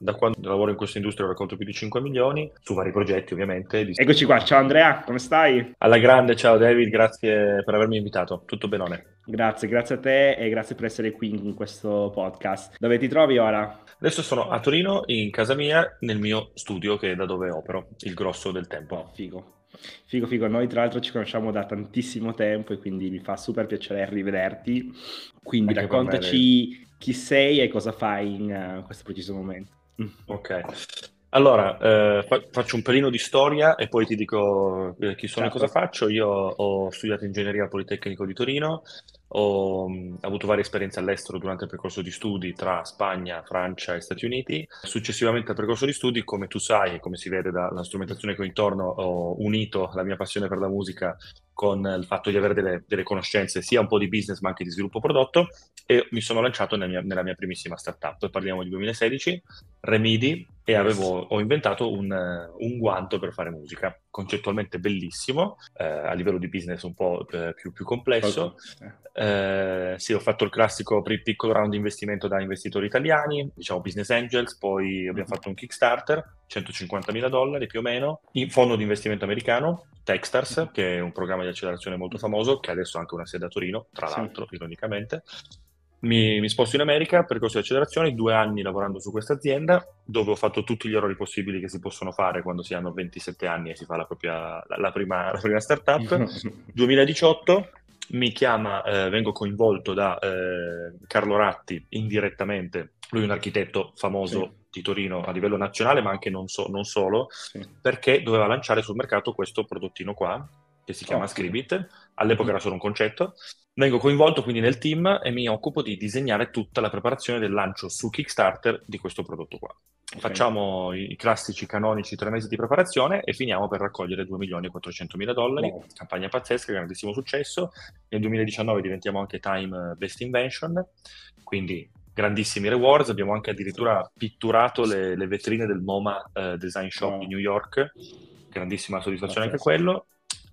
da quando lavoro in questa industria ho raccolto più di 5 milioni, su vari progetti ovviamente. Eccoci qua, ciao Andrea, come stai? Alla grande, ciao David, grazie per avermi invitato, tutto benone. Grazie, grazie a te e grazie per essere qui in questo podcast. Dove ti trovi ora? Adesso sono a Torino, in casa mia, nel mio studio che è da dove opero, il grosso del tempo. Oh, figo. Figo, figo, noi tra l'altro ci conosciamo da tantissimo tempo e quindi mi fa super piacere rivederti. Quindi Anche raccontaci chi sei e cosa fai in uh, questo preciso momento. Ok, allora eh, fa- faccio un pelino di storia e poi ti dico eh, chi sono certo. e cosa faccio. Io ho studiato ingegneria al Politecnico di Torino, ho mh, avuto varie esperienze all'estero durante il percorso di studi tra Spagna, Francia e Stati Uniti. Successivamente al percorso di studi, come tu sai e come si vede dalla strumentazione che ho intorno, ho unito la mia passione per la musica con il fatto di avere delle, delle conoscenze sia un po' di business ma anche di sviluppo prodotto e mi sono lanciato nella mia, nella mia primissima startup. Parliamo di 2016, Remidi, e avevo, ho inventato un, un, guanto per fare musica, concettualmente bellissimo, eh, a livello di business un po' eh, più, più, complesso. Eh, sì, ho fatto il classico piccolo round di investimento da investitori italiani, diciamo business angels, poi abbiamo fatto un Kickstarter, 150 mila dollari più o meno, in fondo di investimento americano, Techstars, che è un programma di accelerazione molto famoso, che adesso ha anche una sede a Torino, tra l'altro, sì. ironicamente mi, mi, sposto in America, percorso di accelerazione, due anni lavorando su questa azienda, dove ho fatto tutti gli errori possibili che si possono fare quando si hanno 27 anni e si fa la, propria, la, la, prima, la prima, startup. 2018 mi chiama, eh, vengo coinvolto da eh, Carlo Ratti indirettamente, lui è un architetto famoso sì. di Torino a livello nazionale, ma anche non, so, non solo, sì. perché doveva lanciare sul mercato questo prodottino qua, che si chiama oh, Scribit, all'epoca era solo un concetto, Vengo coinvolto quindi nel team e mi occupo di disegnare tutta la preparazione del lancio su Kickstarter di questo prodotto qua. Okay. Facciamo i classici canonici tre mesi di preparazione e finiamo per raccogliere 2 milioni e 400 mila dollari. Wow. Campagna pazzesca, grandissimo successo. Nel 2019 diventiamo anche Time Best Invention, quindi grandissimi rewards. Abbiamo anche addirittura pitturato le, le vetrine del MoMA uh, Design Shop wow. di New York. Grandissima soddisfazione Pazzesco. anche quello.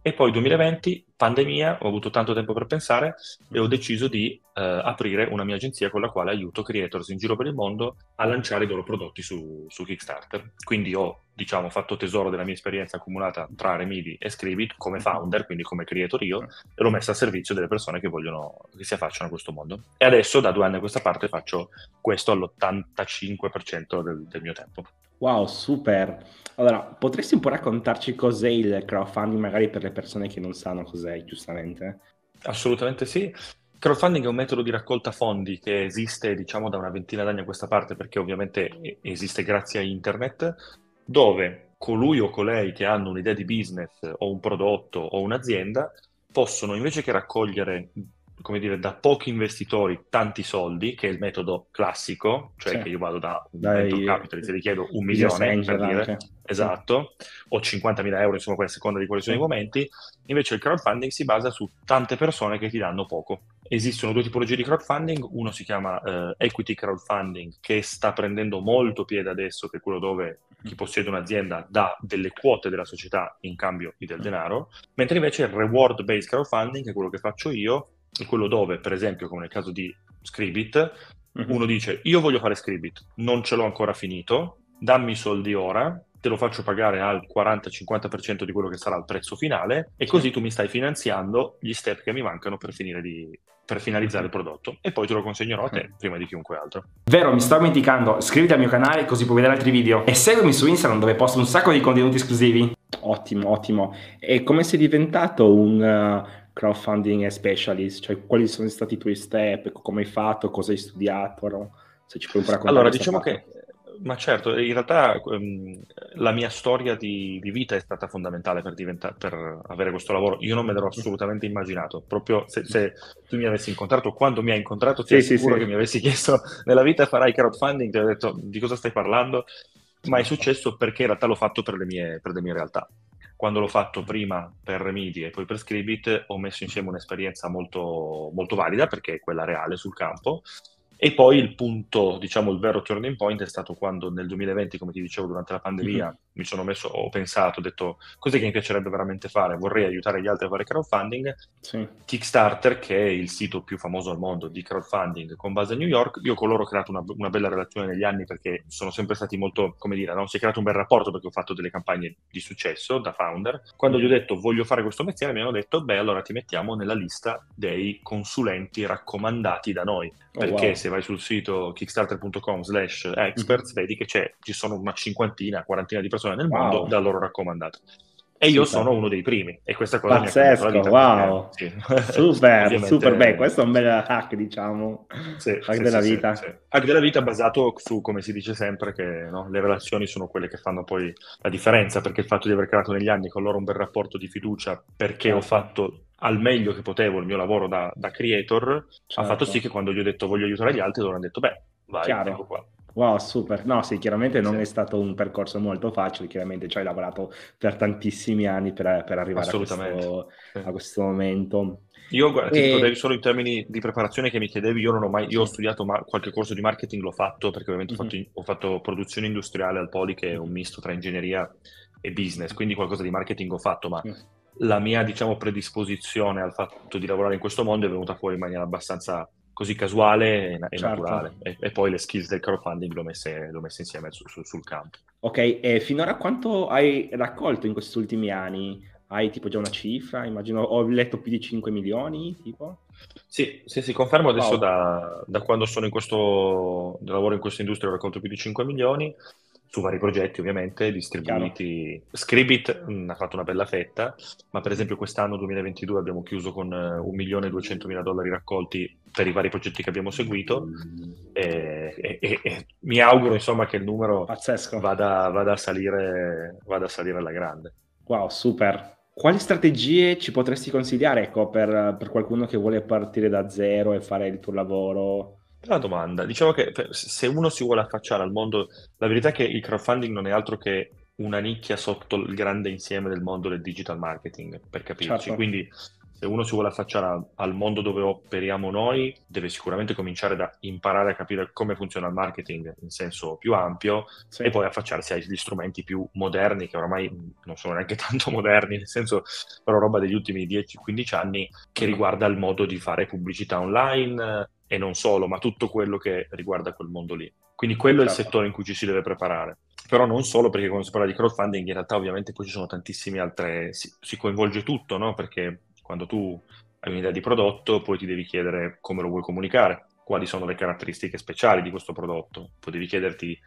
E poi 2020, pandemia, ho avuto tanto tempo per pensare e ho deciso di eh, aprire una mia agenzia con la quale aiuto creators in giro per il mondo a lanciare i loro prodotti su, su Kickstarter. Quindi ho, diciamo, fatto tesoro della mia esperienza accumulata tra Remidi e Scribit come founder, quindi come creator io, e l'ho messa a servizio delle persone che vogliono, che si affacciano a questo mondo. E adesso, da due anni a questa parte, faccio questo all'85% del, del mio tempo. Wow, super. Allora, potresti un po' raccontarci cos'è il crowdfunding, magari per le persone che non sanno cos'è, giustamente? Assolutamente sì. Crowdfunding è un metodo di raccolta fondi che esiste, diciamo, da una ventina d'anni a questa parte, perché ovviamente esiste grazie a internet, dove colui o colei che hanno un'idea di business o un prodotto o un'azienda possono, invece che raccogliere come dire, da pochi investitori tanti soldi, che è il metodo classico, cioè sì. che io vado da un venture capital, ti richiedo un milione per dire, anche. esatto, o 50.000 euro, insomma, a seconda di quali sono sì. i momenti, invece il crowdfunding si basa su tante persone che ti danno poco. Esistono due tipologie di crowdfunding, uno si chiama uh, equity crowdfunding, che sta prendendo molto piede adesso, che è quello dove chi possiede un'azienda dà delle quote della società in cambio di del denaro, mentre invece il reward based crowdfunding, che è quello che faccio io, è quello dove, per esempio, come nel caso di Scribit, mm-hmm. uno dice io voglio fare Scribit, non ce l'ho ancora finito, dammi i soldi ora, te lo faccio pagare al 40-50% di quello che sarà il prezzo finale e così tu mi stai finanziando gli step che mi mancano per, di, per finalizzare il prodotto e poi te lo consegnerò a te prima di chiunque altro. Vero, mi sto dimenticando, iscriviti al mio canale così puoi vedere altri video e seguimi su Instagram dove posto un sacco di contenuti esclusivi. Ottimo, ottimo. E come sei diventato un... Uh crowdfunding specialist, cioè quali sono stati i tuoi step, come hai fatto, cosa hai studiato, no? se ci puoi un po' raccontare. Allora, diciamo parte. che, ma certo, in realtà um, la mia storia di, di, vita è stata fondamentale per, per, avere questo lavoro. Io non me l'ero assolutamente immaginato, proprio se, se tu mi avessi incontrato, quando mi hai incontrato, ti sì, assicuro sì, che mi avessi chiesto nella vita farai crowdfunding, ti ho detto di cosa stai parlando, ma è successo perché in realtà l'ho fatto per le mie, per le mie realtà quando l'ho fatto prima per Remidi e poi per Scribit ho messo insieme un'esperienza molto, molto valida perché è quella reale sul campo E poi il punto, diciamo, il vero turning point è stato quando nel 2020, come ti dicevo, durante la pandemia, mm-hmm. Mi sono messo, ho pensato, ho detto, cos'è che mi piacerebbe veramente fare? Vorrei aiutare gli altri a fare crowdfunding. Sì. Kickstarter, che è il sito più famoso al mondo di crowdfunding con base a New York, io con loro ho creato una, una bella relazione negli anni perché sono sempre stati molto, come dire, no? si è creato un bel rapporto perché ho fatto delle campagne di successo da founder. Quando gli ho detto voglio fare questo mestiere, mi hanno detto, beh, allora ti mettiamo nella lista dei consulenti raccomandati da noi. Oh, perché wow. se vai sul sito kickstarter.com slash experts mm-hmm. vedi che ci sono una cinquantina, quarantina di persone nel wow. mondo da loro raccomandate. E io sono uno dei primi, e questa cosa Pazzesco, mi ha wow! Perché, sì. Super, super, beh, questo è un bel hack, diciamo, sì, hack sì, della vita. Hack della vita basato su, come si dice sempre, che no, le relazioni sono quelle che fanno poi la differenza, perché il fatto di aver creato negli anni con loro un bel rapporto di fiducia, perché certo. ho fatto al meglio che potevo il mio lavoro da, da creator, certo. ha fatto sì che quando gli ho detto voglio aiutare gli altri, loro hanno detto, beh, vai, Chiaro. qua. Wow, super. No, sì, chiaramente non sì. è stato un percorso molto facile, chiaramente ci hai lavorato per tantissimi anni per, per arrivare a questo, sì. a questo, momento. Io guarda, e... ti solo in termini di preparazione che mi chiedevi, io non ho mai, io ho studiato ma- qualche corso di marketing, l'ho fatto perché ovviamente mm-hmm. ho, fatto, ho, fatto, produzione industriale al Poli che è un misto tra ingegneria e business, quindi qualcosa di marketing ho fatto, ma la mia diciamo predisposizione al fatto di lavorare in questo mondo è venuta fuori in maniera abbastanza così casuale e, certo. naturale. E, e, poi le skills del crowdfunding l'ho messe, l'ho messe insieme su, su, sul campo. Ok, e finora quanto hai raccolto in questi ultimi anni? Hai tipo già una cifra? Immagino, ho letto più di 5 milioni, tipo? Sì, sì, sì, confermo adesso wow. da, da, quando sono in questo, lavoro in questa industria ho raccolto più di 5 milioni su vari progetti ovviamente distribuiti. Scribit mh, mm, ha fatto una bella fetta, ma per esempio quest'anno 2022 abbiamo chiuso con uh, mila dollari raccolti per i vari progetti che abbiamo seguito e, e, e, e mi auguro insomma che il numero vada, vada, a salire, vada a salire alla grande. Wow, super. Quali strategie ci potresti consigliare ecco, per, per qualcuno che vuole partire da zero e fare il tuo lavoro? Bella domanda. Diciamo che se uno si vuole affacciare al mondo, la verità è che il crowdfunding non è altro che una nicchia sotto il grande insieme del mondo del digital marketing, per capirci. Certo. Quindi se uno si vuole affacciare al mondo dove operiamo noi, deve sicuramente cominciare da imparare a capire come funziona il marketing in senso più ampio sì. e poi affacciarsi agli strumenti più moderni, che oramai non sono neanche tanto moderni, nel senso però roba degli ultimi 10-15 anni, che riguarda il modo di fare pubblicità online, e non solo, ma tutto quello che riguarda quel mondo lì. Quindi quello certo. è il certo. settore in cui ci si deve preparare. Però non solo, perché quando si parla di crowdfunding, in realtà ovviamente poi ci sono tantissime altre, si, si coinvolge tutto, no? Perché quando tu hai un'idea di prodotto, poi ti devi chiedere come lo vuoi comunicare, quali sono le caratteristiche speciali di questo prodotto, poi devi chiederti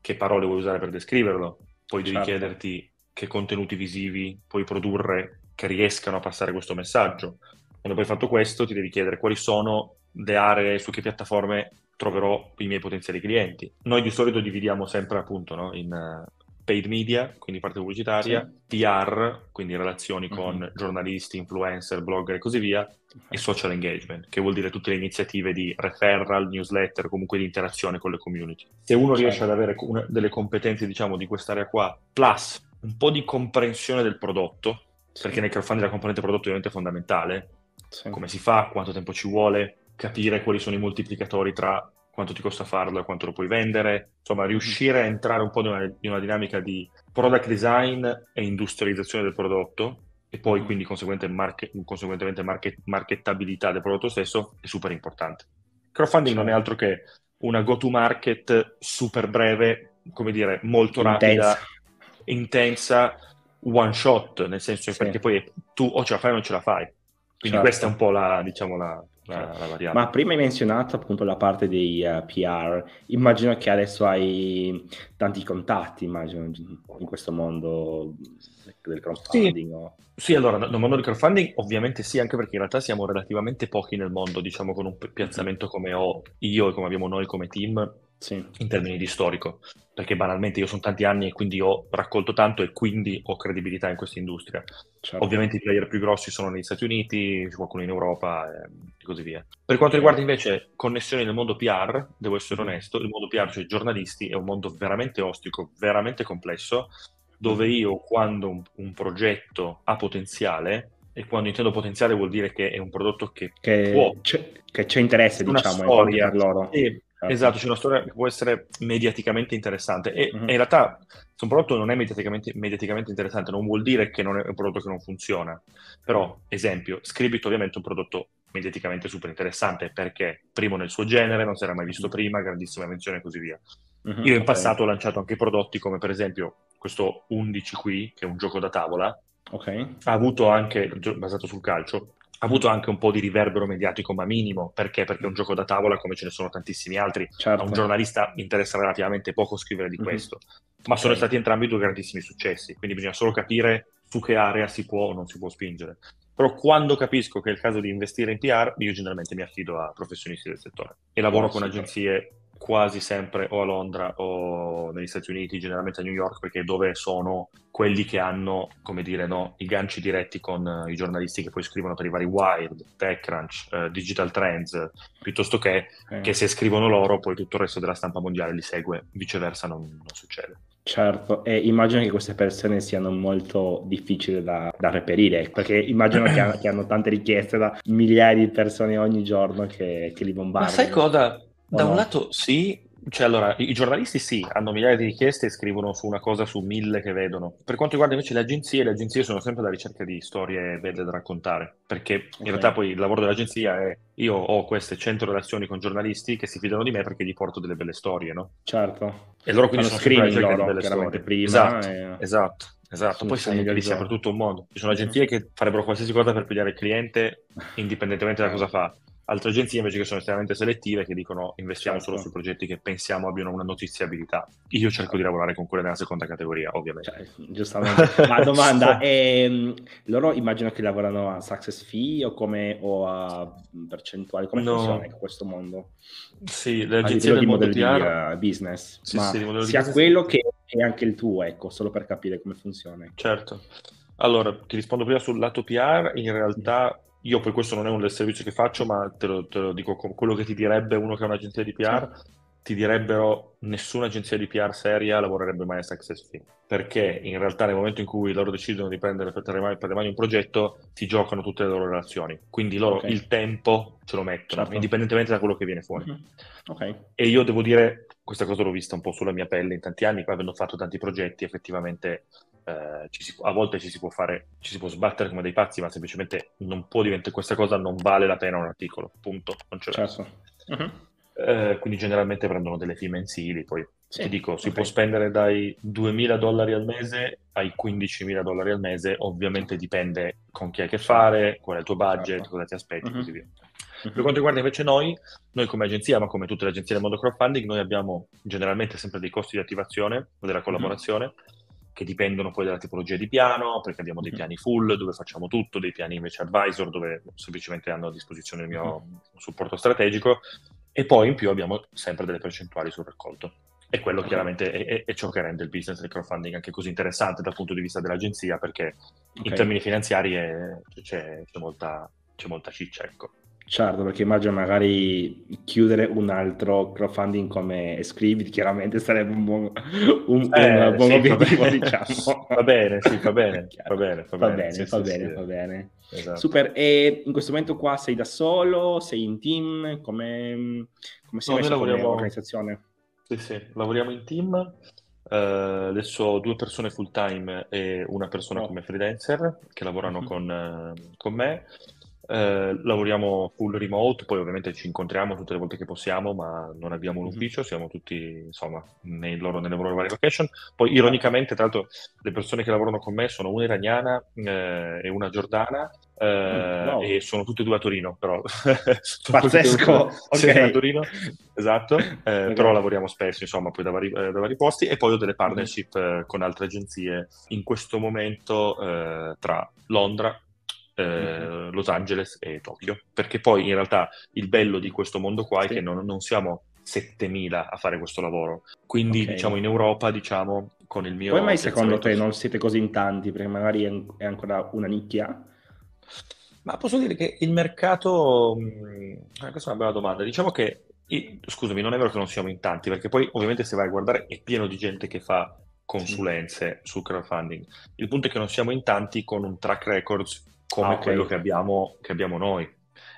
che parole vuoi usare per descriverlo, poi devi certo. chiederti che contenuti visivi puoi produrre che riescano a passare questo messaggio. Quando poi hai fatto questo, ti devi chiedere quali sono le aree, su che piattaforme troverò i miei potenziali clienti. Noi di solito dividiamo sempre appunto no, in uh, paid media, quindi parte pubblicitaria, sì. PR, quindi relazioni mm-hmm. con giornalisti, influencer, blogger e così via, e social engagement, che vuol dire tutte le iniziative di referral, newsletter, comunque di interazione con le community. Se uno riesce certo. ad avere una, delle competenze, diciamo, di quest'area qua, plus un po' di comprensione del prodotto, sì. perché nel crowdfunding la componente prodotto ovviamente è fondamentale, sì. come si fa, quanto tempo ci vuole, capire quali sono i moltiplicatori tra quanto ti costa farlo e quanto lo puoi vendere, insomma riuscire a entrare un po' in una, in una dinamica di product design e industrializzazione del prodotto e poi quindi market, conseguentemente market, markettabilità del prodotto stesso è super importante. Crowdfunding non è altro che una go-to-market super breve, come dire, molto intensa. rapida, intensa, one shot, nel senso sì. perché poi tu o ce la fai o non ce la fai. Quindi certo. questa è un po' la, diciamo, la, la, la Ma prima hai menzionato appunto la parte dei uh, eh, PR, immagino che adesso hai tanti contatti, immagino, in questo mondo del crowdfunding. Sì, o... sì allora nel mondo del crowdfunding ovviamente sì, anche perché in realtà siamo relativamente pochi nel mondo, diciamo con un piazzamento come ho io e come abbiamo noi come team, sì. in termini di storico, perché banalmente io sono tanti anni e quindi ho raccolto tanto e quindi ho credibilità in questa industria. Certo. Ovviamente i player più grossi sono negli Stati Uniti, qualcuno in Europa e così via. Per quanto riguarda invece connessioni nel mondo PR, devo essere mm-hmm. onesto, il mondo PR, cioè giornalisti, è un mondo veramente ostico, veramente complesso, dove mm-hmm. io quando un, un progetto ha potenziale E quando intendo potenziale vuol dire che è un prodotto che, che può... C'è, che c'è interesse, diciamo, storia. per loro. Certo. Esatto, c'è una storia che può essere mediaticamente interessante e, Mhm. e in realtà se un prodotto non è mediaticamente, mediaticamente interessante non vuol dire che non è un prodotto che non funziona. Però, esempio, Scribit ovviamente è un prodotto mediaticamente super interessante perché primo nel suo genere, non si era mai visto Mhm. prima, grandissima menzione e così via. Mhm, Io in ok. passato ho lanciato anche prodotti come per esempio questo 11 qui, che è un gioco da tavola, Ok. ha avuto anche, basato sul calcio, ha avuto anche un po' di riverbero mediatico, ma minimo. Perché? Perché è un gioco da tavola, come ce ne sono tantissimi altri. Certo. A un giornalista interessa relativamente poco scrivere di Mhm. questo. Ma sono stati entrambi due grandissimi successi, quindi bisogna solo capire su che area si può o non si può spingere. Però quando capisco che è il caso di investire in PR, io generalmente mi affido a professionisti del settore e lavoro Oh, con super. agenzie quasi sempre o a Londra o negli Stati Uniti, generalmente a New York, perché è dove sono quelli che hanno, come dire, no, i ganci diretti con eh, i giornalisti che poi scrivono per i vari Wired, TechCrunch, eh, Digital Trends, piuttosto che, Ok. che se scrivono loro poi tutto il resto della stampa mondiale li segue, viceversa non, non succede. Certo, e immagino che queste persone siano molto difficili da, da reperire, perché immagino che, ha- che hanno tante richieste da migliaia di persone ogni giorno che, che li Ma bombardano. sai cosa? Da O un no? lato sì, cioè allora i giornalisti sì, hanno migliaia di richieste e scrivono su una cosa su mille che vedono. Per quanto riguarda invece le agenzie, le agenzie sono sempre alla ricerca di storie belle da raccontare, perché in realtà poi il lavoro dell'agenzia è io ho queste 100 relazioni con giornalisti che si fidano di me perché gli porto delle belle storie, no? Certo. E loro quindi Fanno sono sempre alla di belle storie. prima. Esatto, e- esatto, esatto. Sono Poi lì sia per tutto il mondo. Ci sono agenzie che farebbero qualsiasi cosa per pigliare il cliente indipendentemente da cosa fa. Altre agenzie invece che sono estremamente selettive che dicono investiamo Certo. solo sui progetti che pensiamo abbiano una notiziabilità. Io cerco di lavorare con quelle della seconda categoria, ovviamente. Cioè, giustamente. Ma domanda, ehm, loro immagino che lavorano a success fee o, come, o a percentuali? Come No. funziona in questo mondo? Sì, le agenzie del modello di eh, business, Sì, ma sì, sia business. quello che è anche il tuo, ecco, solo per capire come funziona. certo. Allora, ti rispondo prima sul lato PR, in realtà io poi questo non è un servizio che faccio, ma te lo, te lo dico quello che ti direbbe uno che ha un'agenzia di PR, ti direbbero nessuna agenzia di PR seria lavorerebbe mai a Success Fee, perché in realtà nel momento in cui loro decidono di prendere per le mani, un progetto, ti giocano tutte le loro relazioni, quindi loro Ok. il tempo ce lo mettono, Certo. indipendentemente da quello che viene fuori. Mhm. Ok, E io devo dire, questa cosa l'ho vista un po' sulla mia pelle in tanti anni, poi avendo fatto tanti progetti, effettivamente eh, ci si a volte ci si può fare, ci si può sbattere come dei pazzi, ma semplicemente non può diventare, questa cosa non vale la pena un articolo, punto, non c'è verso. certo. Mhm. Eh, quindi generalmente prendono delle fee mensili, poi Sì, ti dico, si ok. può spendere dai 2.000 dollari al mese ai 15.000 dollari al mese, ovviamente dipende con chi hai a che fare, qual è il tuo budget, Certo. cosa ti aspetti e Mhm. così via. Mhm. Per quanto riguarda invece noi, noi come agenzia, ma come tutte le agenzie del mondo crowdfunding, noi abbiamo generalmente sempre dei costi di attivazione o della collaborazione che dipendono poi dalla tipologia di piano, perché abbiamo dei Mhm. piani full dove facciamo tutto, dei piani invece advisor dove semplicemente hanno a disposizione il mio Mhm. supporto strategico e poi in più abbiamo sempre delle percentuali sul raccolto. E quello Ok. chiaramente è, è- è ciò che rende il business del crowdfunding anche così interessante dal punto di vista dell'agenzia, perché in Ok. termini finanziari è- c'è, c'è molta, c'è molta ciccia, ecco. Certo, perché immagino magari chiudere un altro crowdfunding come Scribit, chiaramente sarebbe un buon, un, Eh, un buon sì, va obiettivo, bene. diciamo. Va bene, sì, va bene, va bene, va Va bene, sì, va sì, bene, va bene. Esatto. Super, e in questo momento qua sei da solo, sei in team, come, come sei No, messo noi come lavoriamo- organizzazione? Sì, sì, lavoriamo in team. Eh, adesso ho due persone full time e una persona Oh. come freelancer che lavorano Mhm. con, con me. Eh, lavoriamo full remote, poi ovviamente ci incontriamo tutte le volte che possiamo, ma non abbiamo un Mhm. ufficio, siamo tutti insomma nei loro, nelle loro varie location. Poi ironicamente, tra l'altro, le persone che lavorano con me sono una iraniana eh, e una giordana eh, Mm, wow. e sono tutte e due a Torino, però. Pazzesco, Sì, ok. a Torino, esatto, eh, Ok. però lavoriamo spesso, insomma, poi da vari, eh, da vari posti e poi ho delle partnership eh, con altre agenzie in questo momento tra Londra, eh, Mhm. Los Angeles e Tokyo, perché poi in realtà il bello di questo mondo qua è Sì. che non, non siamo 7000 a fare questo lavoro, quindi Ok. diciamo in Europa, diciamo, con il mio Come mai secondo te non siete così in tanti? Perché magari è ancora una nicchia? Ma posso dire che il mercato, eh, questa è una bella domanda, diciamo che, scusami, non è vero che non siamo in tanti, perché poi ovviamente se vai a guardare è pieno di gente che fa consulenze sul crowdfunding. Il punto è che non siamo in tanti con un track record come ah, okay. quello che abbiamo, che abbiamo, noi.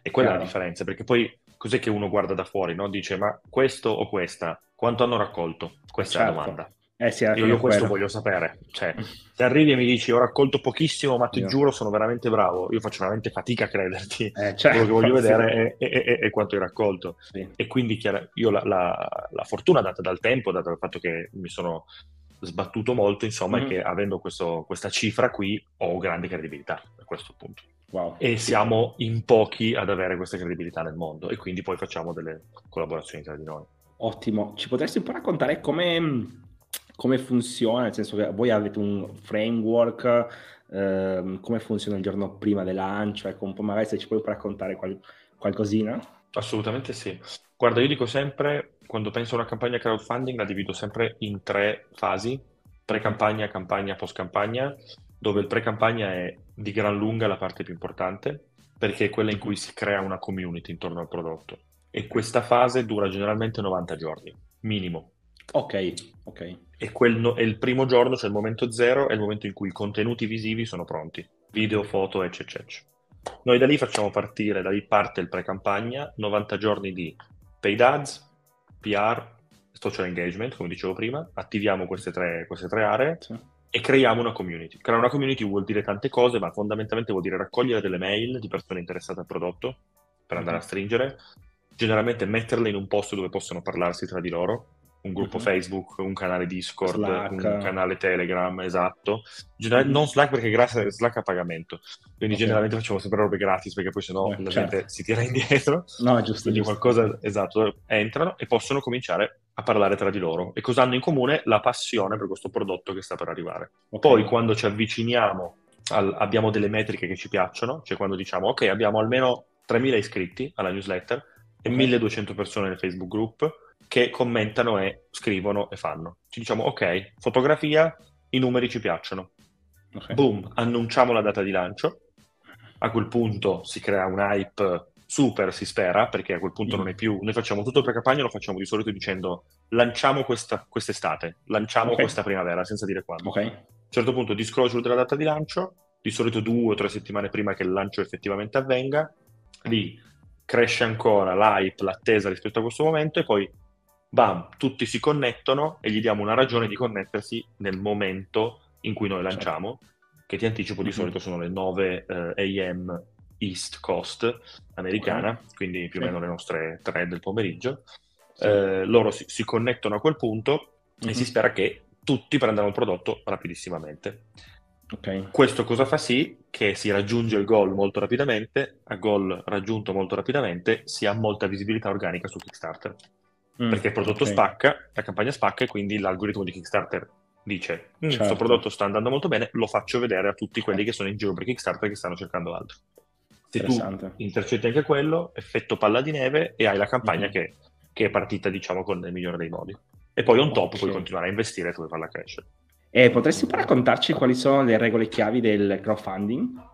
E quella Chiaro. è la differenza, perché poi cos'è che uno guarda da fuori, no? Dice, ma questo o questa, quanto hanno raccolto? Questa certo. è la certo. domanda. Eh sì, io, io questo voglio sapere. Cioè, se arrivi e mi dici ho raccolto pochissimo, ma ti io. giuro sono veramente bravo, io faccio veramente fatica a crederti. Eh, certo, Quello che voglio sì. vedere è, è, è, è, quanto hai raccolto. Sì. E quindi chiaro, io la, la, la, fortuna data dal tempo, data dal fatto che mi sono sbattuto molto, insomma, mm-hmm. è che avendo questo, questa cifra qui ho grande credibilità a questo punto. Wow. E siamo in pochi ad avere questa credibilità nel mondo e quindi poi facciamo delle collaborazioni tra di noi. Ottimo, ci potresti un po' raccontare come come funziona, nel senso che voi avete un framework, ehm, come funziona il giorno prima del lancio, ecco un po' magari se ci puoi raccontare qual- qualcosina. Assolutamente sì. Guarda, io dico sempre, quando penso a una campagna crowdfunding la divido sempre in tre fasi, pre-campagna, campagna, post-campagna, dove il pre-campagna è di gran lunga la parte più importante, perché è quella in cui si crea una community intorno al prodotto. E questa fase dura generalmente 90 giorni, minimo. Ok, ok. E, quel, e il primo giorno, cioè il momento zero, è il momento in cui i contenuti visivi sono pronti, video, foto, eccetera. Noi da lì facciamo partire, da lì parte il pre-campagna, 90 giorni di paid ads, PR, social engagement, come dicevo prima, attiviamo queste tre, queste tre aree sì. e creiamo una community. Creare una community vuol dire tante cose, ma fondamentalmente vuol dire raccogliere delle mail di persone interessate al prodotto per andare mm-hmm. a stringere, generalmente metterle in un posto dove possono parlarsi tra di loro, un gruppo uh-huh. Facebook, un canale Discord, Slack. un canale Telegram, esatto. General- non Slack perché grazie Slack a pagamento, quindi okay. generalmente facciamo sempre robe gratis perché poi sennò eh, la certo. gente si tira indietro. No, giusto. Quindi giusto. qualcosa, esatto, entrano e possono cominciare a parlare tra di loro. E cosa hanno in comune? La passione per questo prodotto che sta per arrivare. Okay. Poi quando ci avviciniamo, al, abbiamo delle metriche che ci piacciono, cioè quando diciamo ok abbiamo almeno 3.000 iscritti alla newsletter e okay. 1.200 persone nel Facebook group, che commentano e scrivono e fanno. Ci diciamo, ok, fotografia, i numeri ci piacciono. Okay. Boom, annunciamo la data di lancio. A quel punto si crea un hype super, si spera, perché a quel punto mm. non è più... Noi facciamo tutto per campagna, lo facciamo di solito dicendo lanciamo questa, quest'estate, lanciamo okay. questa primavera, senza dire quando. Okay. A un certo punto disclosure della data di lancio, di solito due o tre settimane prima che il lancio effettivamente avvenga, lì cresce ancora l'hype, l'attesa rispetto a questo momento e poi bam, tutti si connettono e gli diamo una ragione di connettersi nel momento in cui noi lanciamo, certo. che ti anticipo di mm-hmm. solito sono le 9 eh, am East Coast americana, okay. quindi più o meno le nostre 3 del pomeriggio. Sì. Eh, loro si, si, connettono a quel punto mm-hmm. e si mhm. spera che tutti prendano il prodotto rapidissimamente. Okay. Questo cosa fa sì che si raggiunge il goal molto rapidamente, a goal raggiunto molto rapidamente si ha molta visibilità organica su Kickstarter. Mm, perché il prodotto okay. spacca, la campagna spacca e quindi l'algoritmo di Kickstarter dice questo mm, certo. prodotto sta andando molto bene, lo faccio vedere a tutti quelli che sono in giro per Kickstarter che stanno cercando altro. Se tu intercetti anche quello, effetto palla di neve e hai la campagna mm-hmm. che, che, è partita diciamo con il migliore dei modi. E poi on top okay. puoi continuare a investire e puoi farla crescere. E potresti poi raccontarci quali sono le regole chiavi del crowdfunding?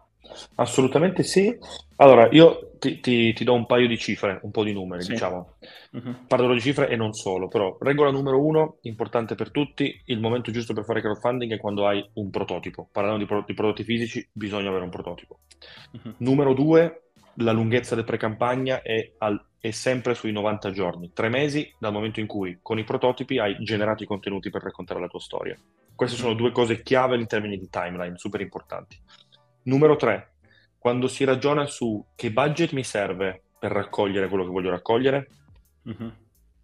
Assolutamente sì. Allora, io ti, ti, ti, do un paio di cifre, un po' di numeri, sì. diciamo. Uh-huh. Parlerò di cifre e non solo, però regola numero uno, importante per tutti, il momento giusto per fare crowdfunding è quando hai un prototipo. Parlando di, pro- di prodotti fisici, bisogna avere un prototipo. Uh-huh. Numero due, la lunghezza del pre-campagna è, al, è, sempre sui 90 giorni, tre mesi dal momento in cui con i prototipi hai generato i contenuti per raccontare la tua storia. Queste sono due cose chiave in termini di timeline, super importanti. Numero 3, quando si ragiona su che budget mi serve per raccogliere quello che voglio raccogliere, uh-huh.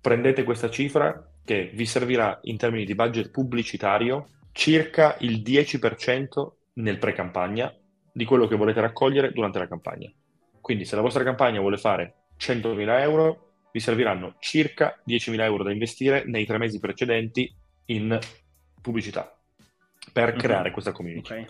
prendete questa cifra che vi servirà in termini di budget pubblicitario circa il 10% nel pre-campagna di quello che volete raccogliere durante la campagna. Quindi se la vostra campagna vuole fare 100.000 euro, vi serviranno circa 10.000 euro da investire nei tre mesi precedenti in pubblicità per uh-huh. creare questa community. Okay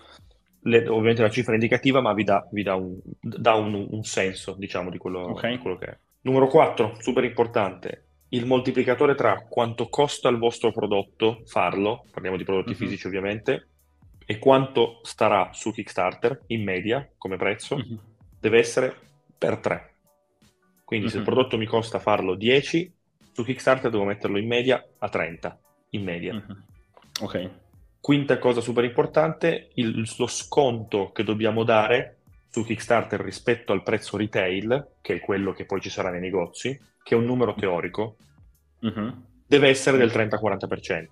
le, ovviamente la cifra è indicativa, ma vi dà, vi dà, un, dà un, un, senso, diciamo, di quello, okay. di quello che è. Numero 4, super importante, il moltiplicatore tra quanto costa il vostro prodotto farlo, parliamo di prodotti uh-huh. fisici ovviamente, e quanto starà su Kickstarter in media come prezzo, uh-huh. deve essere per 3. Quindi uh-huh. se il prodotto mi costa farlo 10, su Kickstarter devo metterlo in media a 30, in media. Ok. Quinta cosa super importante, il, lo sconto che dobbiamo dare su Kickstarter rispetto al prezzo retail, che è quello che poi ci sarà nei negozi, che è un numero teorico, uh-huh. deve essere del 30-40%.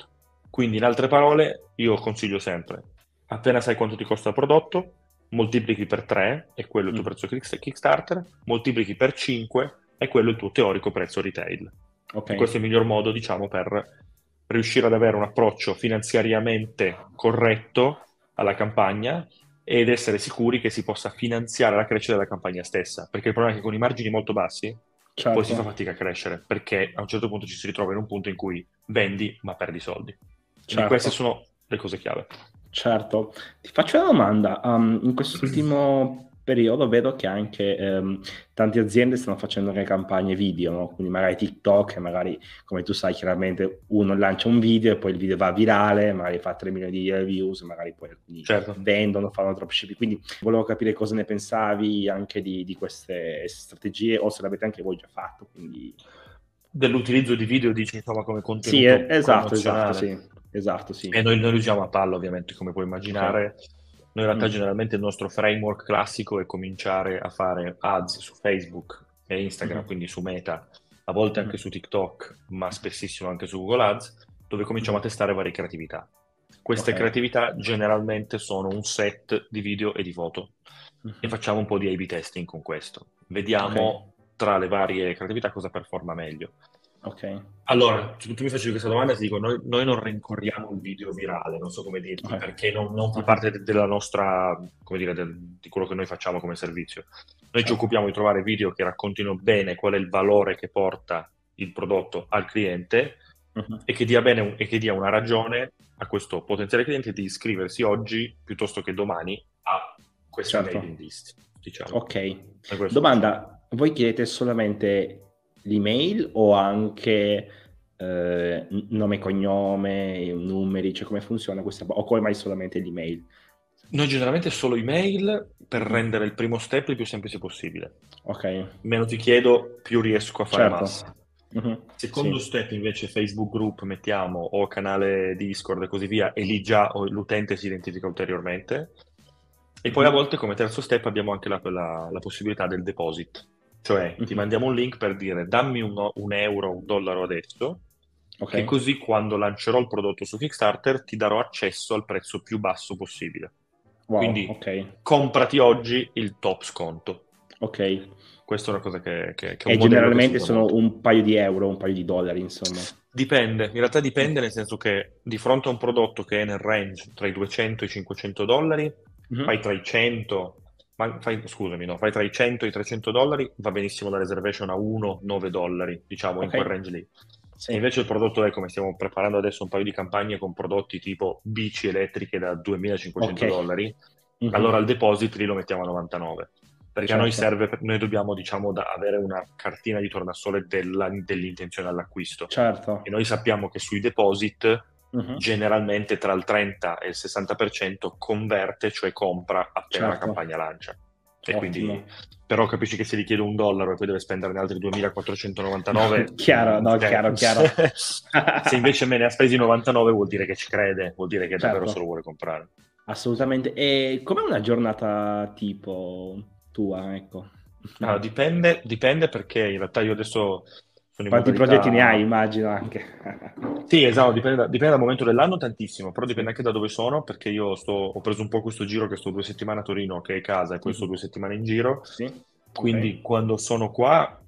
Quindi, in altre parole, io consiglio sempre, appena sai quanto ti costa il prodotto, moltiplichi per 3, è quello il tuo mm. prezzo Kickstarter, moltiplichi per 5, è quello il tuo teorico prezzo retail. Okay. Questo è il miglior modo, diciamo, per riuscire ad avere un approccio finanziariamente corretto alla campagna ed essere sicuri che si possa finanziare la crescita della campagna stessa. Perché il problema è che con i margini molto bassi certo. poi si fa fatica a crescere, perché a un certo punto ci si ritrova in un punto in cui vendi ma perdi soldi. Certo. queste sono le cose chiave. Certo, ti faccio una domanda. Um, in quest'ultimo periodo vedo che anche ehm, tante aziende stanno facendo anche campagne video, no? quindi magari TikTok, magari come tu sai chiaramente uno lancia un video e poi il video va virale, magari fa 3 milioni di views, magari poi alcuni certo. vendono, fanno dropshipping, quindi volevo capire cosa ne pensavi anche di, di queste strategie o se l'avete anche voi già fatto. Quindi... Dell'utilizzo di video dici insomma come contenuto Sì, esatto, esatto, sì. esatto, sì. E noi, noi lo usiamo a palla ovviamente come puoi immaginare. Okay noi in realtà mm. generalmente il nostro framework classico è cominciare a fare ads su Facebook e Instagram, mm. quindi su Meta, a volte anche mm. su TikTok, ma spessissimo anche su Google Ads, dove cominciamo a mm. testare varie creatività. Queste okay. creatività generalmente sono un set di video e di foto mm-hmm. e facciamo un po' di A-B testing con questo. Vediamo okay. tra le varie creatività cosa performa meglio. Ok. Allora, tu, tu mi facevi questa domanda e ti dico, noi, noi, non rincorriamo il video virale, non so come dirti, okay. perché non, non, fa parte de, della nostra, come dire, del, di quello che noi facciamo come servizio. Noi ci occupiamo di trovare video che raccontino bene qual è il valore che porta il prodotto al cliente uh-huh. e, che dia bene, e che dia una ragione a questo potenziale cliente di iscriversi oggi piuttosto che domani a questa certo. mailing list. Diciamo. Ok. Domanda, voi chiedete solamente l'email o anche eh, nome e cognome, numeri, cioè come funziona questa o come mai solamente l'email? Noi generalmente solo email per rendere il primo step il più semplice possibile. Ok. Meno ti chiedo, più riesco a fare certo. massa. Mm-hmm. Secondo sì. step invece Facebook group mettiamo o canale Discord e così via e lì già l'utente si identifica ulteriormente. E poi a mm-hmm. volte come terzo step abbiamo anche la, la, la possibilità del deposit. Cioè, mm-hmm. ti mandiamo un link per dire dammi un, un euro, un dollaro adesso, okay. e così quando lancerò il prodotto su Kickstarter ti darò accesso al prezzo più basso possibile. Wow, Quindi okay. comprati oggi il top sconto. Ok. Questa è una cosa che, che, che E generalmente sono molto. un paio di euro, un paio di dollari, insomma. Dipende, in realtà dipende nel senso che di fronte a un prodotto che è nel range tra i 200 e i 500 dollari, mm-hmm. fai tra i 100 fai, scusami, no, fai tra i 100 e i 300 dollari, va benissimo la reservation a 1-9 dollari, diciamo, okay. in quel range lì. Sì. invece il prodotto è come stiamo preparando adesso un paio di campagne con prodotti tipo bici elettriche da 2500 okay. dollari, mm-hmm. allora il deposit lì lo mettiamo a 99 perché certo. a noi serve, noi dobbiamo diciamo avere una cartina di tornasole della, dell'intenzione all'acquisto. Certo. E noi sappiamo che sui deposit uh-huh. generalmente tra il 30 e il 60% converte, cioè compra appena certo. la campagna lancia. E quindi, però capisci che se gli chiedo un dollaro e poi deve spenderne altri 2499 chiaro, no, cioè, chiaro, chiaro. se invece me ne ha spesi 99 vuol dire che ci crede, vuol dire che certo. davvero se lo vuole comprare. Assolutamente. E com'è una giornata tipo tua, ecco? Allora, dipende, dipende perché in realtà io adesso quanti progetti ne hai, immagino anche. sì, esatto, dipende, da, dipende, dal momento dell'anno tantissimo, però dipende anche da dove sono, perché io sto, ho preso un po' questo giro che sto due settimane a Torino, che è casa, e poi sto mhm. due settimane in giro. Sì. Quindi okay. quando sono qua,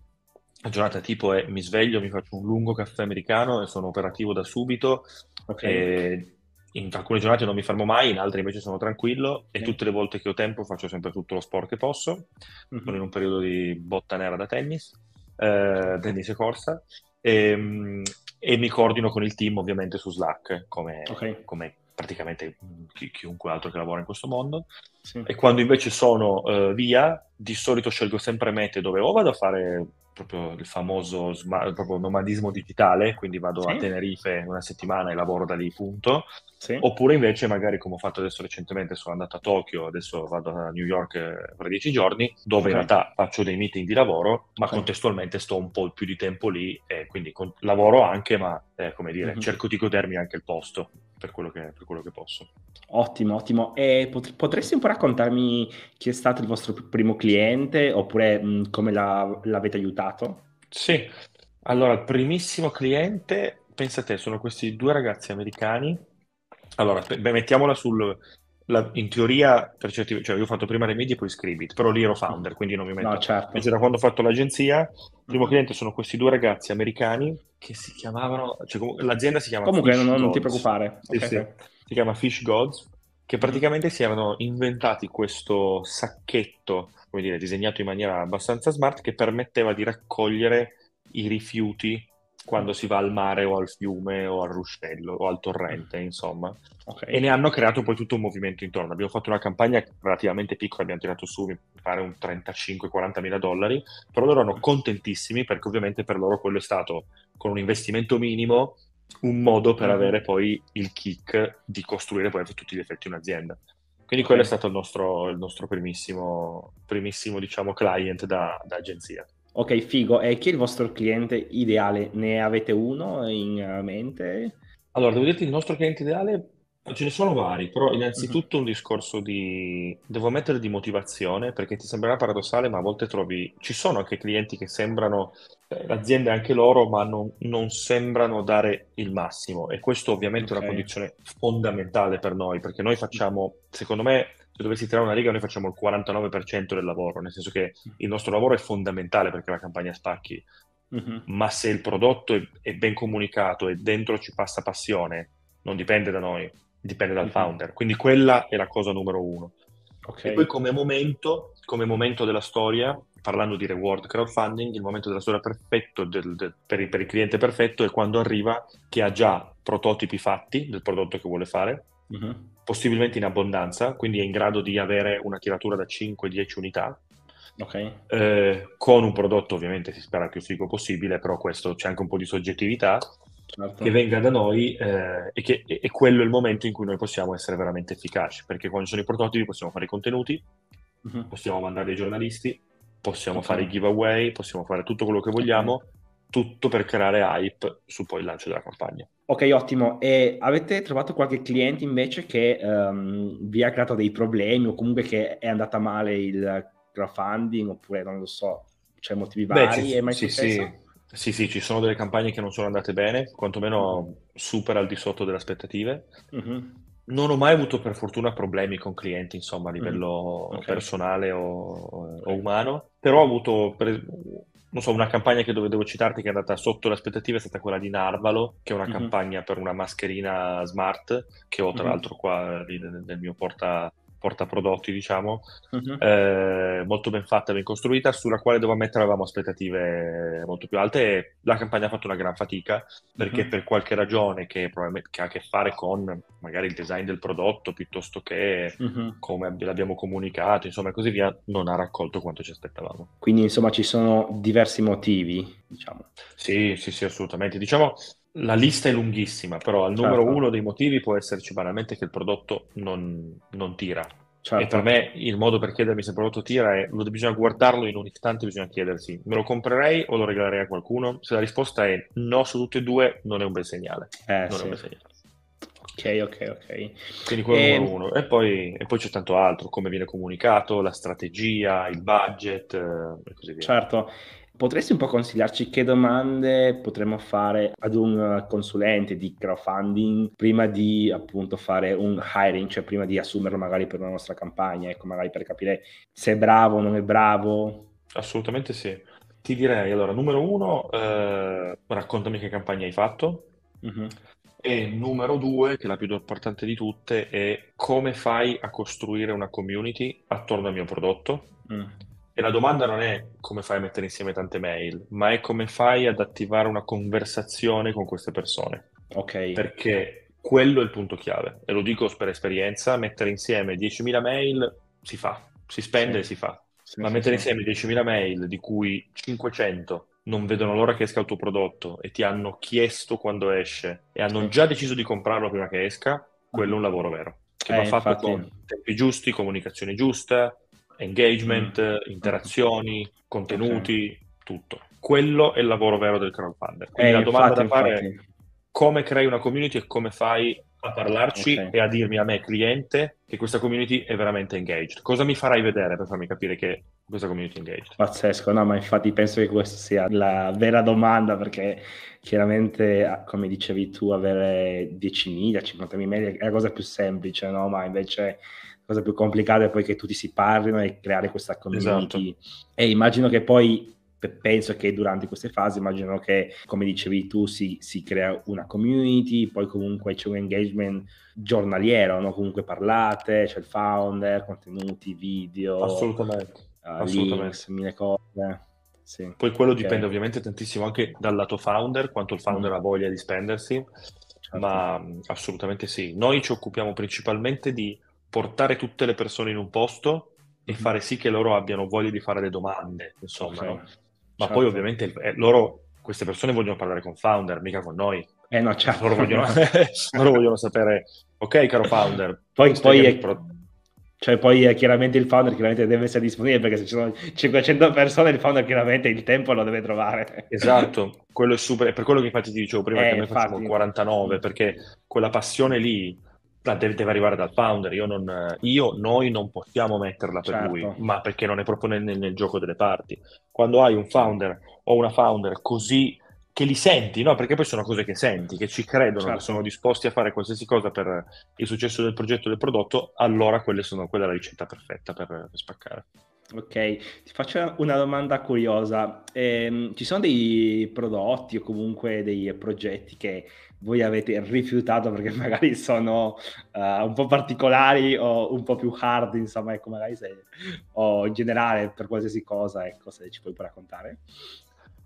la giornata tipo è mi sveglio, mi faccio un lungo caffè americano e sono operativo da subito. Okay. in alcune giornate non mi fermo mai, in altre invece sono tranquillo e tutte le volte che ho tempo faccio sempre tutto lo sport che posso. Mm-hmm. Sono in un periodo di botta nera da tennis eh, Denise Corsa, e, ehm, e, mi coordino con il team ovviamente su Slack, come, okay. come praticamente chi, chiunque altro che lavora in questo mondo. Sì. E quando invece sono uh, via, di solito scelgo sempre mete dove o vado a fare proprio il famoso smart, proprio nomadismo digitale, quindi vado sì. a Tenerife una settimana e lavoro da lì, punto. Sì. Oppure invece magari come ho fatto adesso recentemente, sono andato a Tokyo, adesso vado a New York eh, per dieci giorni, dove okay. in realtà faccio dei meeting di lavoro, ma okay. contestualmente sto un po' più di tempo lì e quindi con- lavoro anche, ma eh, come dire, mm-hmm. cerco di godermi anche il posto per quello che, per quello che posso. Ottimo, ottimo. E pot- potresti un po' raccontarmi chi è stato il vostro primo cliente oppure mh, come la- l'avete aiutato? Sì, allora il primissimo cliente, pensa a te, sono questi due ragazzi americani. Allora, beh, mettiamola sul, la- in teoria, per certi, cioè io ho fatto prima Remedi e poi Scribit, però lì ero founder, quindi non mi metto. No, certo. Invece da quando ho fatto l'agenzia, il primo cliente sono questi due ragazzi americani che si chiamavano, cioè comunque- l'azienda si chiama Comunque, Fish non, non ti preoccupare. Sì, Ok, sì. Si chiama Fish Gods, che praticamente si erano inventati questo sacchetto, come dire, disegnato in maniera abbastanza smart, che permetteva di raccogliere i rifiuti quando si va al mare o al fiume o al ruscello o al torrente, insomma. Ok. E ne hanno creato poi tutto un movimento intorno. Abbiamo fatto una campagna relativamente piccola, abbiamo tirato su, mi pare, un 35-40 mila dollari, però loro erano contentissimi perché ovviamente per loro quello è stato, con un investimento minimo, un modo per Mhm. avere poi il kick di costruire poi a tutti gli effetti un'azienda. Quindi Ok. quello è stato il nostro, il nostro primissimo, primissimo, diciamo, client da, da agenzia. Ok, figo. E chi è il vostro cliente ideale? Ne avete uno in mente? Allora, devo dirti, il nostro cliente ideale ce ne sono vari, però innanzitutto un discorso di, devo mettere di motivazione, perché ti sembrerà paradossale, ma a volte trovi, ci sono anche clienti che sembrano, eh, aziende anche loro, ma non, non sembrano dare il massimo. E questo ovviamente è una condizione fondamentale per noi, perché noi facciamo, secondo me, se dovessi tirare una riga, noi facciamo il 49% del lavoro, nel senso che il nostro lavoro è fondamentale perché la campagna spacchi, Mhm. ma se il prodotto è, è ben comunicato e dentro ci passa passione, non dipende da noi, dipende dal Mhm. founder. Quindi quella è la cosa numero uno. Ok. E poi come momento, come momento della storia, parlando di reward crowdfunding, il momento della storia perfetto del- del- per, il, per il cliente perfetto è quando arriva che ha già prototipi fatti del prodotto che vuole fare, Mhm. Possibilmente in abbondanza, quindi è in grado di avere una tiratura da 5-10 unità, Ok. eh, con un prodotto ovviamente si spera il più figo possibile, però questo c'è anche un po' di soggettività, Certo. che venga da noi eh, e che e, quello è il momento in cui noi possiamo essere veramente efficaci, perché quando ci sono i prototipi possiamo fare i contenuti, Mhm. possiamo mandare ai giornalisti, possiamo Ok. fare i giveaway, possiamo fare tutto quello che vogliamo, tutto per creare hype su poi il lancio della campagna. Ok, ottimo. E avete trovato qualche cliente invece che ehm, vi ha creato dei problemi o comunque che è andata male il crowdfunding oppure non lo so, c'è motivi Beh, vari? mai sì, successo? sì, sì, sì, ci sono delle campagne che non sono andate bene, quantomeno super al di sotto delle aspettative. Mhm. Non ho mai avuto per fortuna problemi con clienti, insomma, a livello Mm. Ok. personale o, o umano, però ho avuto, per- non so, una campagna che dove devo citarti che è andata sotto le aspettative è stata quella di Narvalo, che è una Mhm. campagna per una mascherina smart, che ho tra Mhm. l'altro qua lì nel, nel mio porta, portaprodotti, diciamo, Mhm. eh, molto ben fatta, ben costruita, sulla quale devo ammettere avevamo aspettative molto più alte e la campagna ha fatto una gran fatica perché Mhm. per qualche ragione che, probabilmente, che ha a che fare con magari il design del prodotto piuttosto che Mhm. come ab- l'abbiamo comunicato, insomma, e così via, non ha raccolto quanto ci aspettavamo. Quindi insomma ci sono diversi motivi, diciamo. Sì, sì, sì, assolutamente. Diciamo, la lista è lunghissima, però al numero Certo. uno dei motivi può esserci banalmente che il prodotto non, non tira. E Certo. per me il modo per chiedermi se il prodotto tira è, lo, bisogna guardarlo in un istante, bisogna chiedersi, me lo comprerei o lo regalerei a qualcuno? Se la risposta è no su tutte e due, non è un bel segnale. Eh, Non è sì. un bel segnale. Ok, ok, ok. Quindi quello è E- il numero uno. E poi, e poi c'è tanto altro, come viene comunicato, la strategia, il budget eh, e così via. Certo, potresti un po' consigliarci che domande potremmo fare ad un consulente di crowdfunding prima di appunto fare un hiring, cioè prima di assumerlo magari per una nostra campagna, ecco, magari per capire se è bravo o non è bravo. Assolutamente sì. Ti direi, allora, numero uno, eh, raccontami che campagna hai fatto. Mhm. E numero due, che è la più importante di tutte, è come fai a costruire una community attorno al mio prodotto. Mm. E la domanda non è come fai a mettere insieme tante mail, ma è come fai ad attivare una conversazione con queste persone. Ok, Perché quello è il punto chiave. E lo dico per esperienza, mettere insieme 10.000 mail si fa, si spende Sì. e si fa. Sì, Ma sì, mettere insieme 10.000 mail, di cui 500 non vedono l'ora che esca il tuo prodotto e ti hanno chiesto quando esce e hanno già deciso di comprarlo prima che esca, quello è un lavoro vero. Che Eh, va fatto infatti. con tempi giusti, comunicazione giusta, engagement, Mm. interazioni, contenuti, tutto. Quello è il lavoro vero del crowdfunder. Eh, Quindi la domanda infatti, da fare è infatti. come crei una community e come fai a parlarci okay. e a dirmi a me, cliente, che questa community è veramente engaged. Cosa mi farai vedere per farmi capire che questa community engaged? Pazzesco, no, ma infatti penso che questa sia la vera domanda perché chiaramente, come dicevi tu, avere 10.000, 50.000 mail è la cosa più semplice, no? Ma invece la cosa più complicata è poi che tutti si parlino e creare questa community. Esatto. E immagino che poi penso che durante queste fasi immagino che come dicevi tu si, si, crea una community poi comunque c'è un engagement giornaliero no? comunque parlate c'è il founder contenuti video assolutamente, assolutamente. Links, mille cose sì. poi quello okay. dipende ovviamente tantissimo anche dal lato founder quanto il founder mm. ha voglia di spendersi certo. ma assolutamente sì noi ci occupiamo principalmente di portare tutte le persone in un posto e mm-hmm. fare sì che loro abbiano voglia di fare le domande, insomma, okay. no? Ma certo. poi ovviamente eh, loro, queste persone vogliono parlare con founder, mica con noi. Eh no, certo. Loro vogliono, loro vogliono sapere, ok caro founder, poi, poi è... Pro... Cioè, poi eh, chiaramente il founder chiaramente deve essere disponibile perché se ci sono 500 persone il founder chiaramente il tempo lo deve trovare. Esatto, quello è super, è per quello che infatti ti dicevo prima eh, che noi infatti... facciamo 49, perché quella passione lì deve, deve, arrivare dal founder. Io, non, io, noi non possiamo metterla per certo. lui, ma perché non è proprio nel, nel, gioco delle parti. Quando hai un founder o una founder così che li senti, no? Perché poi sono cose che senti, che ci credono, certo. che sono disposti a fare qualsiasi cosa per il successo del progetto o del prodotto, allora quelle sono, quella è la ricetta perfetta per, per spaccare. Ok, ti faccio una domanda curiosa. Eh, ci sono dei prodotti o comunque dei progetti che voi avete rifiutato perché magari sono uh, un po' particolari o un po' più hard, insomma, ecco, magari se, o in generale per qualsiasi cosa, ecco, se ci puoi raccontare.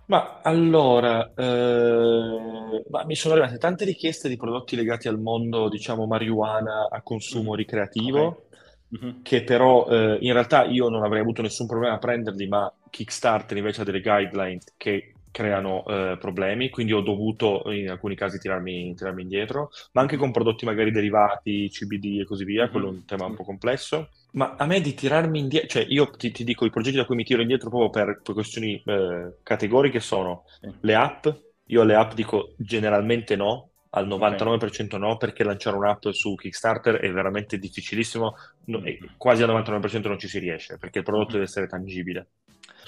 Ma allora, eh, ma mi sono arrivate tante richieste di prodotti legati al mondo, diciamo, marijuana a consumo ricreativo. Okay. Mm-hmm. che però eh, in realtà io non avrei avuto nessun problema a prenderli, ma Kickstarter invece ha delle guidelines che creano eh, problemi, quindi ho dovuto in alcuni casi tirarmi, tirarmi, indietro, ma anche con prodotti magari derivati, CBD e così via, mm-hmm. quello è un tema un po' complesso. Ma a me di tirarmi indietro, cioè io ti, ti, dico i progetti da cui mi tiro indietro proprio per, per questioni eh, categoriche sono le app, io alle app dico generalmente no, al 99% okay. no, perché lanciare un'app su Kickstarter è veramente difficilissimo, no, quasi al 99% non ci si riesce, perché il prodotto deve essere tangibile.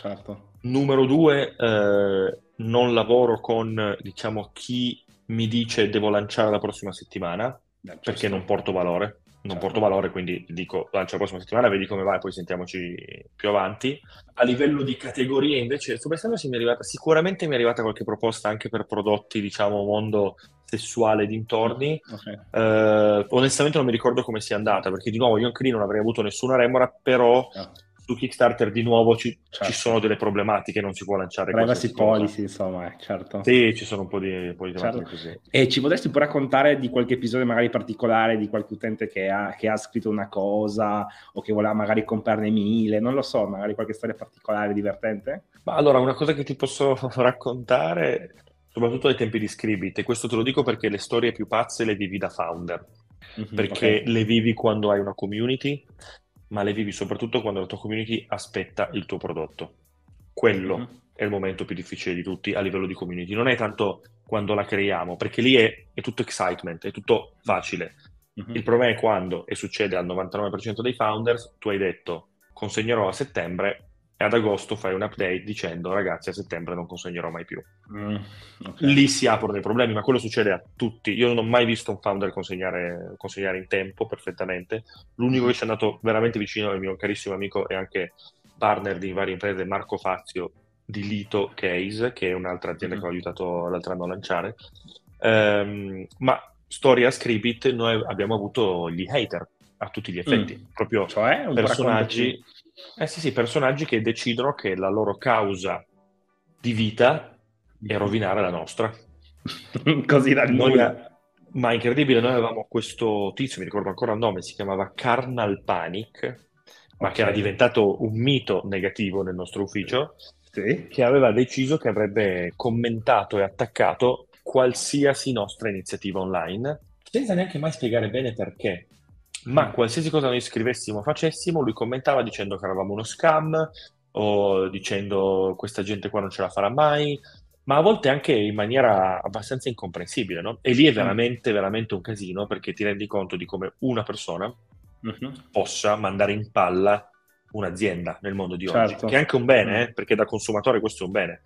Certo. Numero due, eh, non lavoro con diciamo, chi mi dice devo lanciare la prossima settimana, Beh, perché non porto valore non certo. porto valore, quindi dico lancia la prossima settimana, vedi come va e poi sentiamoci più avanti. A livello di categorie invece, sto pensando se mi è arrivata, sicuramente mi è arrivata qualche proposta anche per prodotti, diciamo, mondo sessuale dintorni. Okay. Uh, onestamente non mi ricordo come sia andata, perché di nuovo io anche lì non avrei avuto nessuna remora, però... Oh su Kickstarter di nuovo ci, certo. ci, sono delle problematiche, non si può lanciare Privacy policy, insomma, eh, certo. Sì, ci sono un po' di, un po di certo. così. E ci potresti pure raccontare di qualche episodio magari particolare di qualche utente che ha, che ha scritto una cosa o che voleva magari comprarne mille, non lo so, magari qualche storia particolare divertente? Ma allora, una cosa che ti posso raccontare, soprattutto ai tempi di Scribit, e questo te lo dico perché le storie più pazze le vivi da founder. Mm-hmm, perché okay. le vivi quando hai una community, ma le vivi soprattutto quando la tua community aspetta il tuo prodotto. Quello mm-hmm. è il momento più difficile di tutti a livello di community. Non è tanto quando la creiamo, perché lì è, è tutto excitement, è tutto facile. Mm-hmm. Il problema è quando, e succede al 99% dei founders, tu hai detto consegnerò a settembre e ad agosto fai un update dicendo ragazzi a settembre non consegnerò mai più. Mm, okay. Lì si aprono i problemi, ma quello succede a tutti. Io non ho mai visto un founder consegnare, consegnare in tempo perfettamente. L'unico che ci è andato veramente vicino è il mio carissimo amico e anche partner di varie imprese, Marco Fazio di Lito Case, che è un'altra azienda mm-hmm. che ho aiutato l'altro anno a lanciare. Um, ma storia Scribit, noi abbiamo avuto gli hater a tutti gli effetti, mm. proprio cioè, personaggi eh sì, sì, personaggi che decidono che la loro causa di vita è rovinare la nostra. Così da nulla. Ma incredibile, noi avevamo questo tizio, mi ricordo ancora il nome, si chiamava Carnal Panic, ma okay. che era diventato un mito negativo nel nostro ufficio, sì. che aveva deciso che avrebbe commentato e attaccato qualsiasi nostra iniziativa online, senza neanche mai spiegare bene perché ma mm. qualsiasi cosa noi scrivessimo o facessimo, lui commentava dicendo che eravamo uno scam o dicendo questa gente qua non ce la farà mai. ma a volte anche in maniera abbastanza incomprensibile, no? E lì è veramente, veramente un casino perché ti rendi conto di come una persona uh-huh. possa mandare in palla un'azienda nel mondo di certo. oggi, che è anche un bene, eh, perché da consumatore questo è un bene,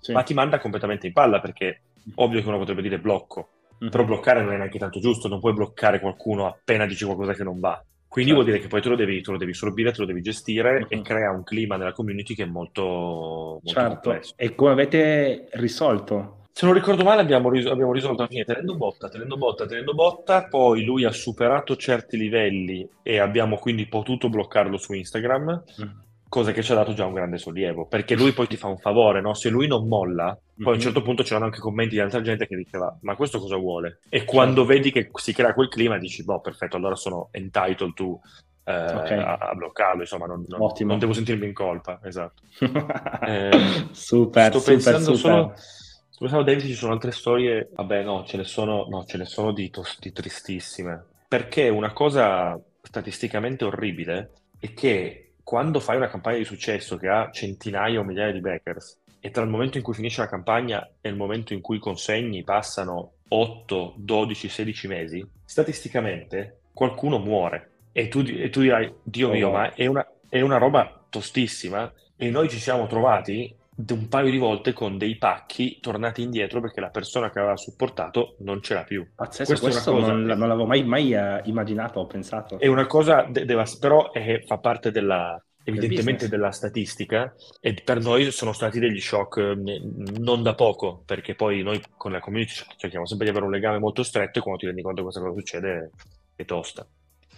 sì. ma ti manda completamente in palla perché ovvio che uno potrebbe dire blocco, mm-hmm. però bloccare non è neanche tanto giusto, non puoi bloccare qualcuno appena dici qualcosa che non va. Quindi certo. vuol dire che poi te lo devi, te lo devi sorbire, te lo devi gestire mm-hmm. e crea un clima nella community che è molto, molto certo. complesso. E come avete risolto? Se non ricordo male abbiamo, ris- abbiamo risolto alla fine tenendo botta, tenendo botta, tenendo botta, poi lui ha superato certi livelli e abbiamo quindi potuto bloccarlo su Instagram. Mm cosa che ci ha dato già un grande sollievo, perché lui poi ti fa un favore, no? Se lui non molla, poi mm-hmm. a un mhm. certo punto c'erano anche commenti di altra gente che diceva ma questo cosa vuole? E quando certo. vedi che si crea quel clima dici boh perfetto, allora sono entitled to eh, okay. a, a, bloccarlo, insomma non, non, non, devo sentirmi in colpa, esatto. eh, super, sto super, pensando super. solo... Sto pensando, David, ci sono altre storie, vabbè no, ce ne sono, no, ce ne sono di, di tristissime, perché una cosa statisticamente orribile è che quando fai una campagna di successo che ha centinaia o migliaia di backers e tra il momento in cui finisce la campagna e il momento in cui consegni passano 8, 12, 16 mesi, statisticamente qualcuno muore. E tu, e tu dirai, Dio mio, oh, ma è una, è una roba tostissima. E noi ci siamo trovati un paio di volte con dei pacchi tornati indietro perché la persona che aveva supportato non c'era più. Pazzesco, Questa questo cosa, non, non, l'avevo mai, mai uh, immaginato o pensato. È una cosa, de- devast- però è, fa parte della, evidentemente della statistica e per noi sono stati degli shock eh, non da poco perché poi noi con la community cerchiamo sempre di avere un legame molto stretto e quando ti rendi conto che questa cosa succede è tosta.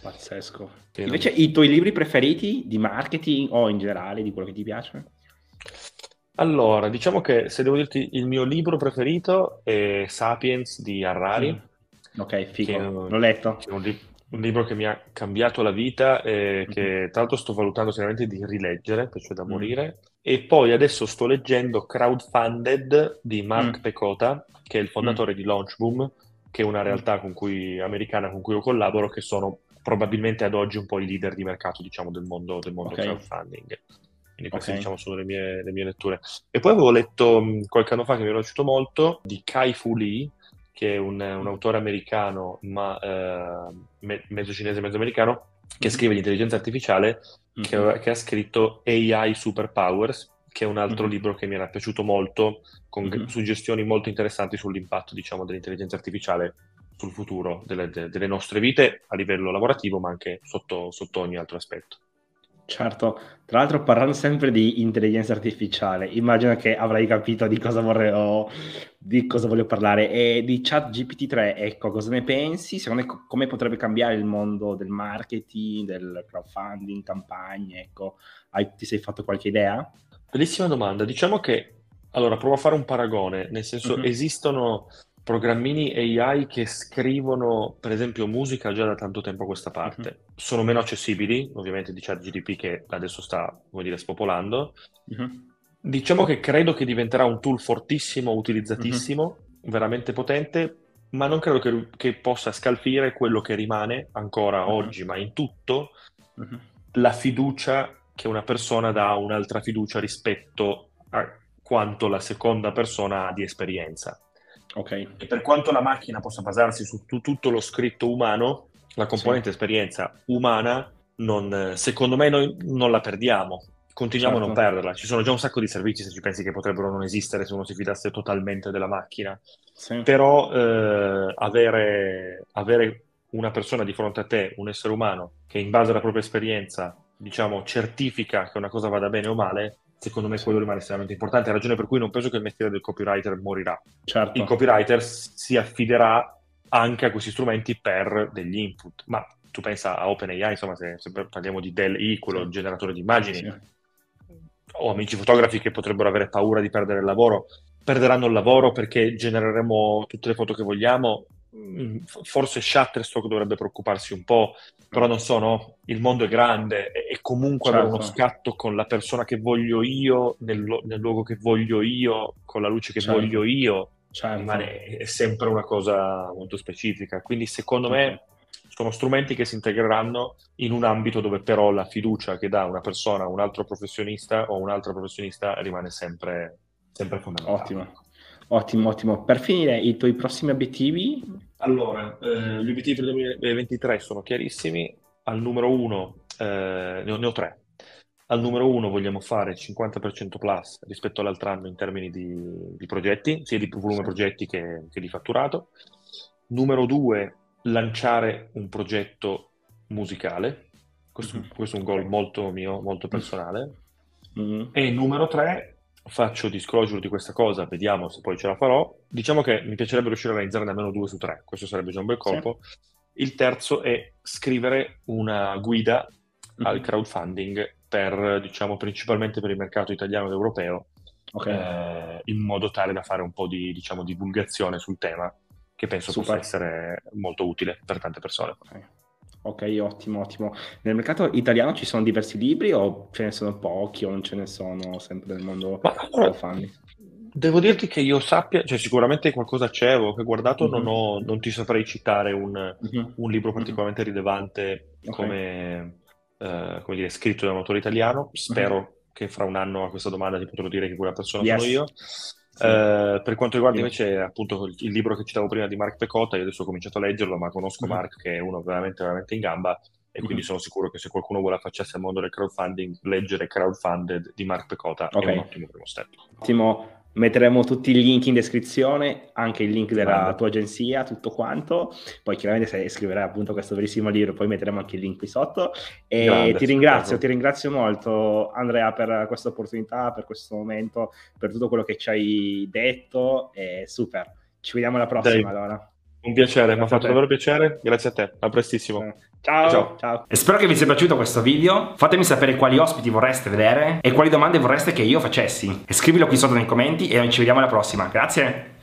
Pazzesco. Invece i tuoi libri preferiti di marketing o in generale di quello che ti piace? Allora, diciamo che se devo dirti il mio libro preferito è Sapiens di Harari. Mm. Ok, figo, l'ho letto. È un, li- un, libro che mi ha cambiato la vita e che mm-hmm. tra l'altro sto valutando seriamente di rileggere, perciò da mm. morire. E poi adesso sto leggendo Crowdfunded di Mark mm. Pecota, che è il fondatore mm. di Launchboom, che è una realtà con cui, americana con cui io collaboro, che sono probabilmente ad oggi un po' i leader di mercato, diciamo, del mondo, del mondo okay. crowdfunding. Quindi queste okay. diciamo sono le mie, le mie, letture. E poi avevo letto qualche anno fa che mi era piaciuto molto di Kai Fu Lee, che è un, un autore americano, ma eh, me, mezzo cinese, mezzo americano, che mm-hmm. scrive di intelligenza artificiale, mm-hmm. che, che, ha scritto AI Superpowers, che è un altro mm-hmm. libro che mi era piaciuto molto, con mm-hmm. suggestioni molto interessanti sull'impatto, diciamo, dell'intelligenza artificiale sul futuro delle, delle, nostre vite a livello lavorativo, ma anche sotto, sotto ogni altro aspetto. Certo, tra l'altro parlando sempre di intelligenza artificiale, immagino che avrai capito di cosa vorrei, di cosa voglio parlare e di chat GPT-3, ecco, cosa ne pensi? Secondo me come potrebbe cambiare il mondo del marketing, del crowdfunding, campagne, ecco, hai, ti sei fatto qualche idea? Bellissima domanda, diciamo che, allora provo a fare un paragone, nel senso mm-hmm. esistono programmini AI che scrivono, per esempio, musica già da tanto tempo a questa parte. Uh-huh. Sono meno accessibili, ovviamente, di ChatGDP che adesso sta, come dire, spopolando. Uh-huh. Diciamo che credo che diventerà un tool fortissimo, utilizzatissimo, uh-huh. veramente potente, ma non credo che, che, possa scalfire quello che rimane ancora oggi, ma in tutto, la fiducia che una persona dà a un'altra fiducia rispetto a quanto la seconda persona ha di esperienza. Okay. E per quanto la macchina possa basarsi su t- tutto lo scritto umano, la componente sì. esperienza umana, non, secondo me noi non la perdiamo. Continuiamo certo. a non certo. perderla. Ci sono già un sacco di servizi, se ci pensi, che potrebbero non esistere se uno si fidasse totalmente della macchina. Sì. Però eh, avere, avere una persona di fronte a te, un essere umano, che in base alla propria esperienza, diciamo, certifica che una cosa vada bene o male, secondo me quello rimane estremamente importante, ragione per cui non penso che il mestiere del copywriter morirà. Certo. Il copywriter si affiderà anche a questi strumenti per degli input, ma tu pensa a OpenAI, insomma, se, se parliamo di Dell E, quello sì. generatore di immagini, sì. o amici fotografi che potrebbero avere paura di perdere il lavoro, perderanno il lavoro perché genereremo tutte le foto che vogliamo, forse Shutterstock dovrebbe preoccuparsi un po', però non so, no? Il mondo è grande e comunque certo. avere uno certo. scatto con la persona che voglio io, nel, nel luogo che voglio io, con la luce che certo. voglio io, certo. è sempre una cosa molto specifica. Quindi secondo me sono strumenti che si integreranno in un ambito dove però la fiducia che dà una persona a un altro professionista o un altro professionista rimane sempre, sempre fondamentale. Ottimo. Ottimo, ottimo. Per finire, i tuoi prossimi obiettivi? Allora, eh, gli obiettivi per il 2023 sono chiarissimi. Al numero uno, eh, ne, ho, ne ho tre. Al numero uno vogliamo fare 50% plus rispetto all'altro anno in termini di, di progetti, sia di volume progetti che, che, di fatturato. Numero due, lanciare un progetto musicale. Questo, mm-hmm. questo è un goal molto mio, molto personale. Mm-hmm. E numero tre, faccio disclosure di questa cosa, vediamo se poi ce la farò. Diciamo che mi piacerebbe riuscire a realizzare almeno due su tre, questo sarebbe già un bel colpo. Sì. Il terzo è scrivere una guida mm-hmm. al crowdfunding per, diciamo, principalmente per il mercato italiano ed europeo, okay. eh, in modo tale da fare un po' di, diciamo, divulgazione sul tema, che penso Super. possa essere molto utile per tante persone. Okay. Ok, ottimo, ottimo. Nel mercato italiano ci sono diversi libri o ce ne sono pochi o non ce ne sono sempre nel mondo Ma, allora, fan? Devo dirti che io sappia, cioè sicuramente qualcosa c'è, ho guardato, mm-hmm. non, ho, non, ti saprei citare un, mm-hmm. un libro particolarmente mm-hmm. rilevante okay. come, eh, come dire, scritto da un autore italiano. Spero mm-hmm. che fra un anno a questa domanda ti potrò dire che quella persona yes. sono io. Sì. Eh, per quanto riguarda invece appunto il, il, libro che citavo prima di Mark Pecota, io adesso ho cominciato a leggerlo, ma conosco mm-hmm. Mark che è uno veramente, veramente in gamba e quindi mm-hmm. sono sicuro che se qualcuno vuole affacciarsi al mondo del crowdfunding, leggere Crowdfunded di Mark Pecota okay. è un ottimo primo step. Ottimo. Metteremo tutti i link in descrizione, anche il link della tua agenzia, tutto quanto. Poi chiaramente se scriverai appunto questo bellissimo libro, poi metteremo anche il link qui sotto. E Grande, ti ringrazio, ti ringrazio molto Andrea per questa opportunità, per questo momento, per tutto quello che ci hai detto. È super. Ci vediamo alla prossima Dai. allora. Un piacere, mi ha fatto davvero piacere. Grazie a te, a prestissimo. Ciao. Ciao. Ciao. E spero che vi sia piaciuto questo video. Fatemi sapere quali ospiti vorreste vedere e quali domande vorreste che io facessi. E scrivilo qui sotto nei commenti e noi ci vediamo alla prossima. Grazie.